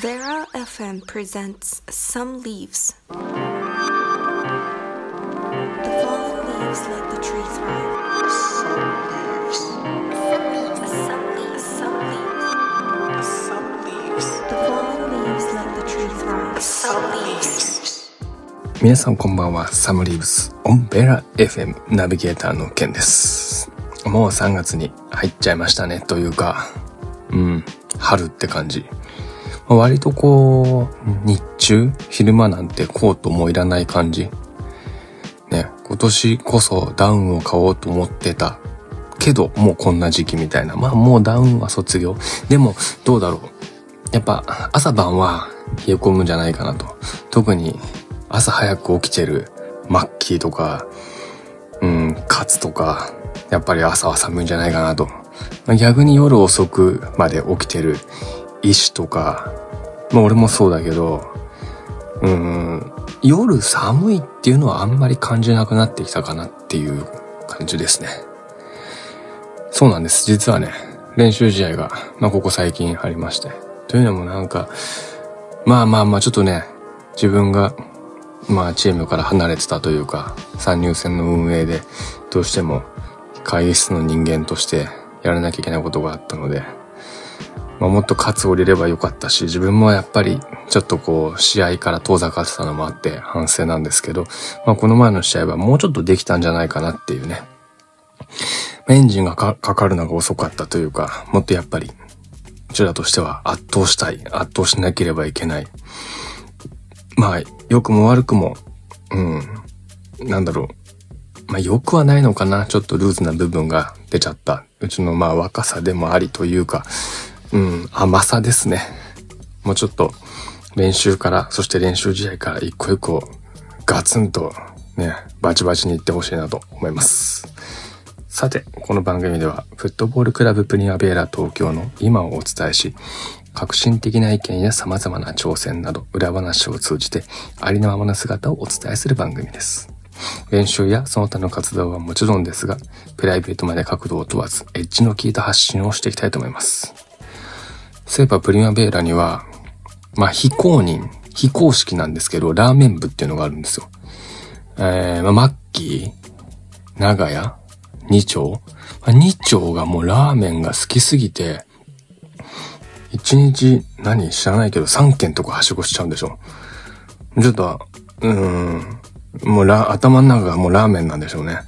Vera FM presents Some Leaves. The fallen leaves let the tree thrive. Some leaves. Some leaves. Some leaves. Some leaves. The fallen leaves let the tree thrive. Some leaves. 皆さんこんばんは。サムリーブスオンベラ FM ナビゲーターのケンです。もう3月に入っちゃいましたね。というか、うん、春って感じ。割とこう、日中、昼間なんてコートもいらない感じ。ね、今年こそダウンを買おうと思ってた。けど、もうこんな時期みたいな。まあもうダウンは卒業。でも、どうだろう。やっぱ朝晩は冷え込むんじゃないかなと。特に朝早く起きてるマッキーとか、うん、カツとか、やっぱり朝は寒いんじゃないかなと。逆に夜遅くまで起きてる医師とか、まあ俺もそうだけど、うん、夜寒いっていうのはあんまり感じなくなってきたかなっていう感じですね。そうなんです。実はね、練習試合が、まあここ最近ありまして。というのもなんか、まあまあまあちょっとね、自分が、まあチームから離れてたというか、参入戦の運営で、どうしても会議室の人間としてやらなきゃいけないことがあったので、まあもっと勝つ降りればよかったし、自分もやっぱりちょっとこう、試合から遠ざかってたのもあって反省なんですけど、まあこの前の試合はもうちょっとできたんじゃないかなっていうね。エンジンがかかかるのが遅かったというか、もっとやっぱり、うちらとしては圧倒したい、圧倒しなければいけない。まあ、良くも悪くも、うん、なんだろう。まあ、良くはないのかな。ちょっとルーズな部分が出ちゃった。うちのまあ、若さでもありというか、うん、甘さですね。もうちょっと、練習から、そして練習試合から一個一個、ガツンと、ね、バチバチにいってほしいなと思います。さて、この番組では、フットボールクラブプリアベーラ東京の今をお伝えし、革新的な意見や様々な挑戦など、裏話を通じて、ありのままの姿をお伝えする番組です。練習やその他の活動はもちろんですが、プライベートまで角度を問わず、エッジの効いた発信をしていきたいと思います。そういえばプリマベーラには、まあ、非公認、非公式なんですけど、ラーメン部っていうのがあるんですよ。えー、まあ、マッキー、長屋、二丁、まあ、二丁がもうラーメンが好きすぎて、一日、何知らないけど3軒とかはしごしちゃうんでしょ。ちょっと、うーん、もうラ、頭の中がもうラーメンなんでしょうね。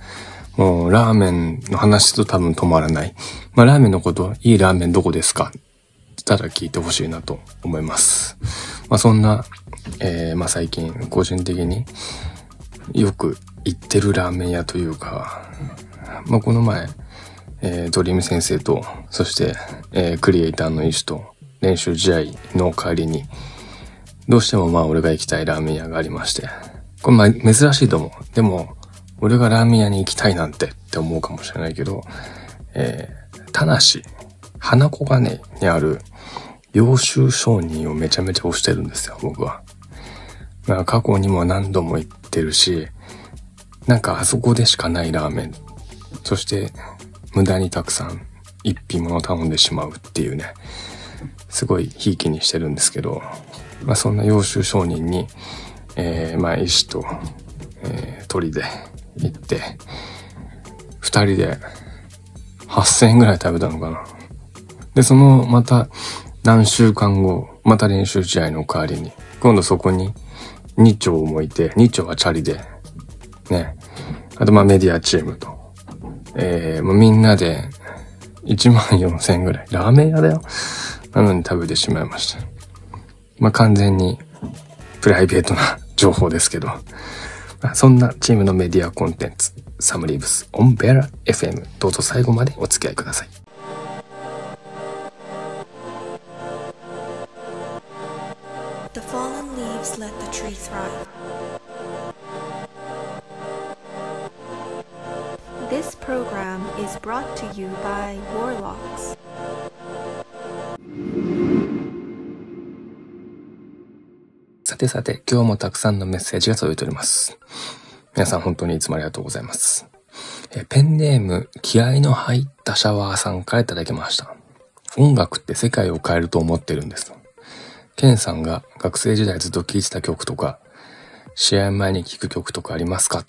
もうラーメンの話と多分止まらない。まあラーメンのこと、いいラーメンどこですか？たら聞いてほしいなと思います。まあそんな、えー、まあ最近個人的によく行ってるラーメン屋というか、まあこの前、えー、ドリーム先生と、そして、えー、クリエイターの医師と練習試合の帰りに、どうしてもまあ俺が行きたいラーメン屋がありまして、これま珍しいと思う。でも、俺がラーメン屋に行きたいなんてって思うかもしれないけど、えー、田無、花子金にある、領収商人をめちゃめちゃ推してるんですよ、僕は。まあ過去にも何度も行ってるし、なんかあそこでしかないラーメン。そして、無駄にたくさん一品物頼んでしまうっていうね、すごいひいきにしてるんですけど、まあそんな領収商人に、えー、まあ医師と、えー、鳥で行って、二人で8000円ぐらい食べたのかな。で、そのまた何週間後、また練習試合の代わりに、今度そこに2丁もいて、2丁はチャリで、ね、あとまあメディアチームと、えー、もうみんなで1万4000円ぐらい。ラーメン屋だよ。なのに食べてしまいました。まあ完全にプライベートな情報ですけど。そんなチームのメディアコンテンツ、サムリーブス、オンベラ FM、どうぞ最後までお付き合いください。This program is brought to you by Warlocks. さてさて、今日もたくさんのメッセージが届いております。皆さん本当にいつもありがとうございます。えペンネーム、気合の入ったシャワーさんからいただきました。音楽って世界を変えると思ってるんです。ケンさんが学生時代ずっと聴いてた曲とか、試合前に聴く曲とかありますか？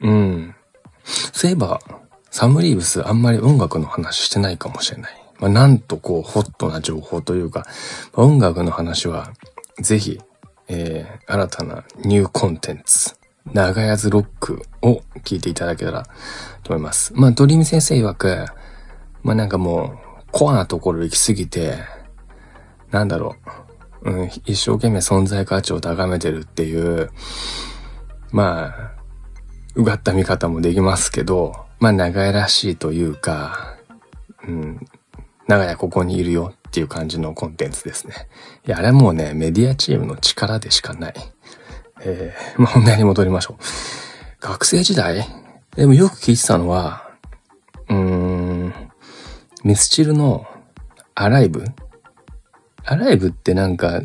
うん。そういえば、サムリーブスあんまり音楽の話してないかもしれない。まあ、なんとこう、ホットな情報というか、音楽の話は、ぜひ、えー、新たなニューコンテンツ、長屋ズロックを聞いていただけたらと思います。まあ、ドリーム先生曰く、まあなんかもう、コアなところ行き過ぎて、なんだろう、うん、一生懸命存在価値を高めてるっていう、まあ、うがった見方もできますけど、まあ長屋らしいというか、うん、長屋ここにいるよっていう感じのコンテンツですね。いや、あれはもうね、メディアチームの力でしかない。えー、まあ本題に戻りましょう。学生時代でもよく聞いてたのは、うーん、ミスチルのアライブ？アライブってなんか、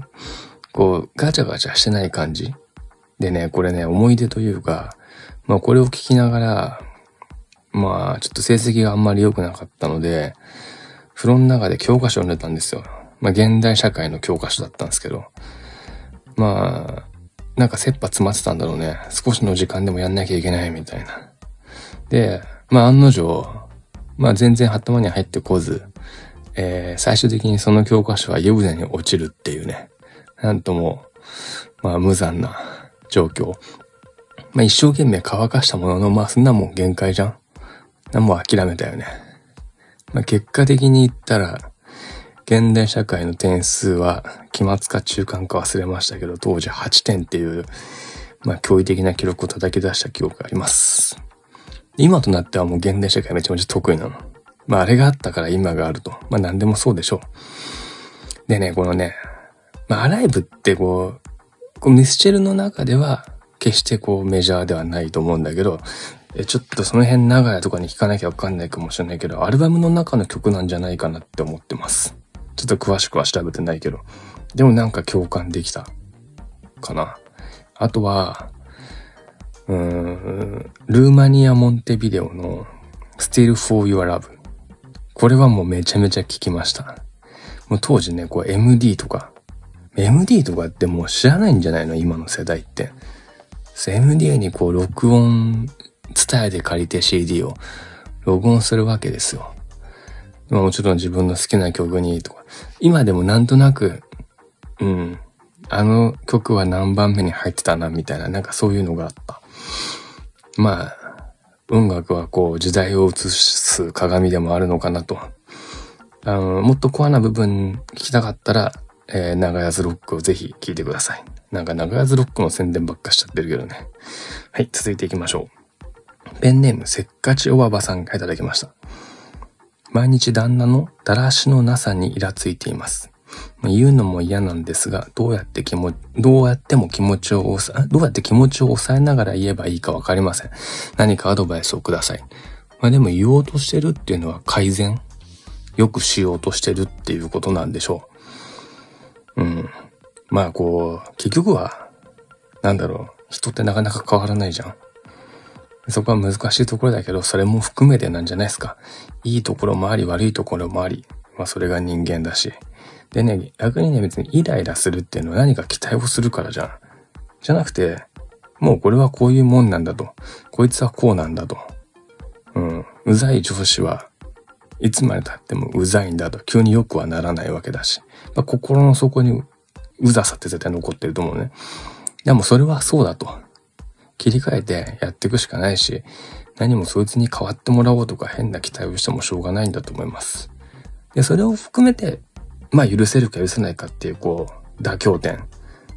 こう、ガチャガチャしてない感じ？でね、これね、思い出というか、まあこれを聞きながら、まあちょっと成績があんまり良くなかったので、風呂の中で教科書を読んでたんですよ。まあ現代社会の教科書だったんですけど、まあ、なんか切羽詰まってたんだろうね。少しの時間でもやんなきゃいけないみたいな。で、まあ案の定、まあ全然頭に入ってこず、えー、最終的にその教科書は湯船に落ちるっていうね。なんとも、まあ無残な状況。まあ一生懸命乾かしたものの、まあそんなもん限界じゃん。なもう諦めたよね。まあ結果的に言ったら、現代社会の点数は期末か中間か忘れましたけど、当時8点っていう、まあ驚異的な記録を叩き出した記憶があります。今となってはもう現代社会めちゃめちゃ得意なの。まああれがあったから今があると。まあ何でもそうでしょう。でね、このね、まあアライブってこう、こうミスチェルの中では決してこうメジャーではないと思うんだけど、えちょっとその辺長屋とかに聞かなきゃわかんないかもしれないけど、アルバムの中の曲なんじゃないかなって思ってます。ちょっと詳しくは調べてないけど。でもなんか共感できた。かな。あとは、うーん、ルーマニア・モンテビデオの Still for Your Love。これはもうめちゃめちゃ聞きました。もう当時ね、こう MD とか、MD とかってもう知らないんじゃないの？今の世代って。MD にこう録音、伝えで借りて CD を録音するわけですよ。まあもちろん自分の好きな曲にとか。今でもなんとなく、うん、あの曲は何番目に入ってたなみたいな、なんかそういうのがあった。まあ、音楽はこう時代を映す鏡でもあるのかなと。あの、もっとコアな部分聞きたかったら、えー、長屋ズロックをぜひ聞いてください。なんか長屋ズロックの宣伝ばっかしちゃってるけどね。はい、続いていきましょう。ペンネームせっかちおばばさんがいただきました。毎日旦那のだらしのなさにイラついています。言うのも嫌なんですが、どうやって気持ち、どうやっても気持ちを抑え、どうやって気持ちを抑えながら言えばいいかわかりません。何かアドバイスをください。まあでも言おうとしてるっていうのは改善よくしようとしてるっていうことなんでしょう。うん。まあこう、結局は、なんだろう、人ってなかなか変わらないじゃん。そこは難しいところだけど、それも含めてなんじゃないですか。いいところもあり、悪いところもあり。まあそれが人間だし。でね、逆にね、別にイライラするっていうのは何か期待をするからじゃん。じゃなくて、もうこれはこういうもんなんだと。こいつはこうなんだと。うん。うざい上司はいつまで経ってもうざいんだと。急に良くはならないわけだし。まあ、心の底にうざさって絶対残ってると思うね。でもそれはそうだと。切り替えてやっていくしかないし、何もそいつに変わってもらおうとか変な期待をしてもしょうがないんだと思います。で、それを含めて、まあ許せるか許せないかっていう、こう、妥協点っ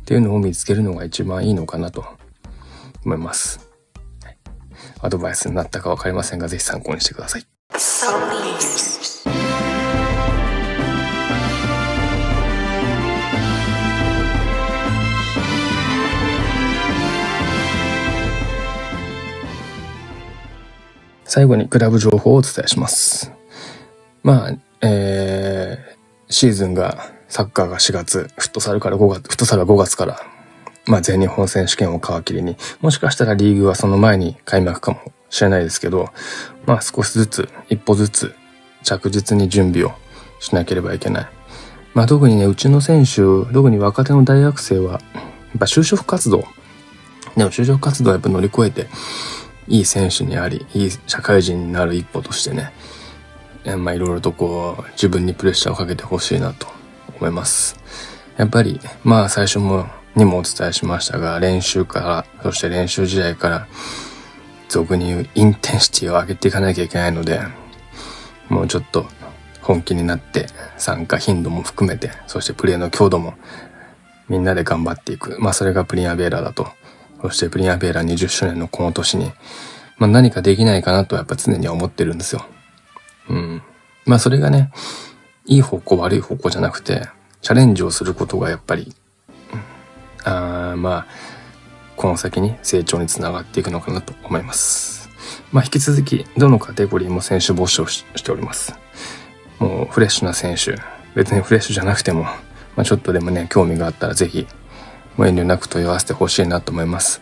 ていうのを見つけるのが一番いいのかなと思います。アドバイスになったかわかりませんが、ぜひ参考にしてください。最後にクラブ情報をお伝えします。まあ、えー、シーズンが、サッカーが4月、フットサルから5月、フットサルは5月から、まあ全日本選手権を皮切りに、もしかしたらリーグはその前に開幕かもしれないですけど、まあ少しずつ、一歩ずつ着実に準備をしなければいけない。まあ特にね、うちの選手、特に若手の大学生は、やっぱ就職活動、でも就職活動をやっぱ乗り越えて、いい選手にあり、いい社会人になる一歩としてね、まあいろいろとこう、自分にプレッシャーをかけてほしいなと思います。やっぱり、まあ最初も、にもお伝えしましたが、練習から、そして練習試合から、俗に言うインテンシティを上げていかなきゃいけないので、もうちょっと本気になって参加頻度も含めて、そしてプレーの強度もみんなで頑張っていく。まあそれがプリンアベーラだと。そしてプリンアベーラ20周年のこの年に、まあ何かできないかなとやっぱ常に思ってるんですよ。うん。まあそれがね、いい方向悪い方向じゃなくて、チャレンジをすることがやっぱり、うん、あまあ、この先に成長につながっていくのかなと思います。まあ引き続き、どのカテゴリーも選手募集をしております。もうフレッシュな選手、別にフレッシュじゃなくても、まあ、ちょっとでもね、興味があったらぜひ、も遠慮なく問い合わせてほしいなと思います。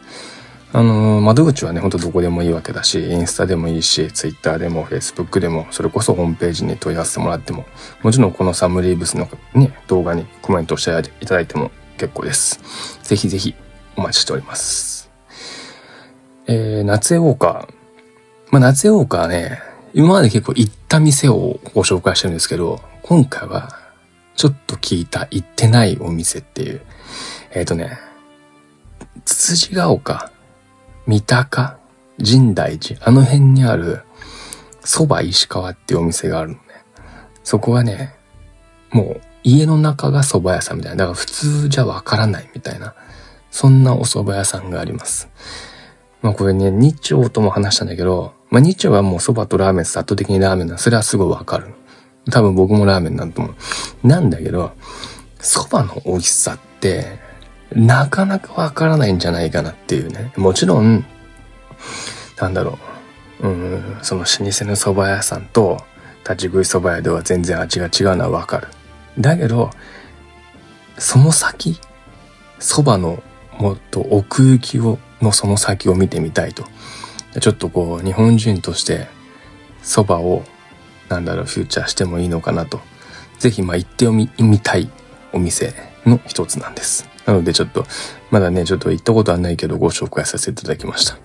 あのー、窓口はね、ほんとどこでもいいわけだし、インスタでもいいし、ツイッターでも、フェイスブックでも、それこそホームページに問い合わせてもらっても、もちろんこのサムリーブスのね、動画にコメントしていただいても結構です。ぜひぜひお待ちしております。えー、夏江ウォーカー。まあ、夏江ウォーカーね、今まで結構行った店をご紹介してるんですけど、今回はちょっと聞いた行ってないお店っていう、えっ、ー、とね、つつじが丘、三鷹、神大寺、あの辺にある、蕎麦石川っていうお店があるのね。そこはね、もう家の中が蕎麦屋さんみたいな。だから普通じゃわからないみたいな。そんなお蕎麦屋さんがあります。まあこれね、日朝とも話したんだけど、まあ日朝はもう蕎麦とラーメン圧倒的にラーメンだ。それはすごいわかる。多分僕もラーメンなんと思う。なんだけど、蕎麦の美味しさって、なかなかわからないんじゃないかなっていうね。もちろん、なんだろう。うん、その老舗の蕎麦屋さんと立ち食い蕎麦屋では全然味が違うのはわかる。だけど、その先、蕎麦のもっと奥行きを、のその先を見てみたいと。ちょっとこう、日本人として蕎麦を、なんだろう、フューチャーしてもいいのかなと。ぜひ、まあ、行ってみ、みたいお店の一つなんです。なのでちょっと、まだね、ちょっと行ったことはないけどご紹介させていただきました。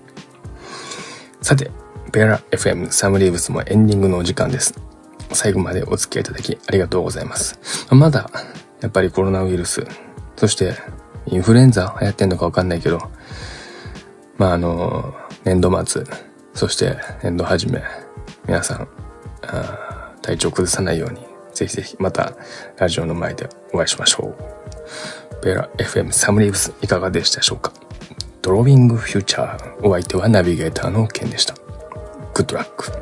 さて、ベラ FM サムリーブスもエンディングのお時間です。最後までお付き合いいただきありがとうございます。まだ、やっぱりコロナウイルス、そしてインフルエンザ流行ってんのかわかんないけど、まああの、年度末、そして年度始め、皆さん、体調崩さないように、ぜひぜひまたラジオの前でお会いしましょう。ベラ FM サムリーブスいかがでしたでしょうか？ドローイングフューチャーお相手はナビゲーターのケンでした。グッドラック。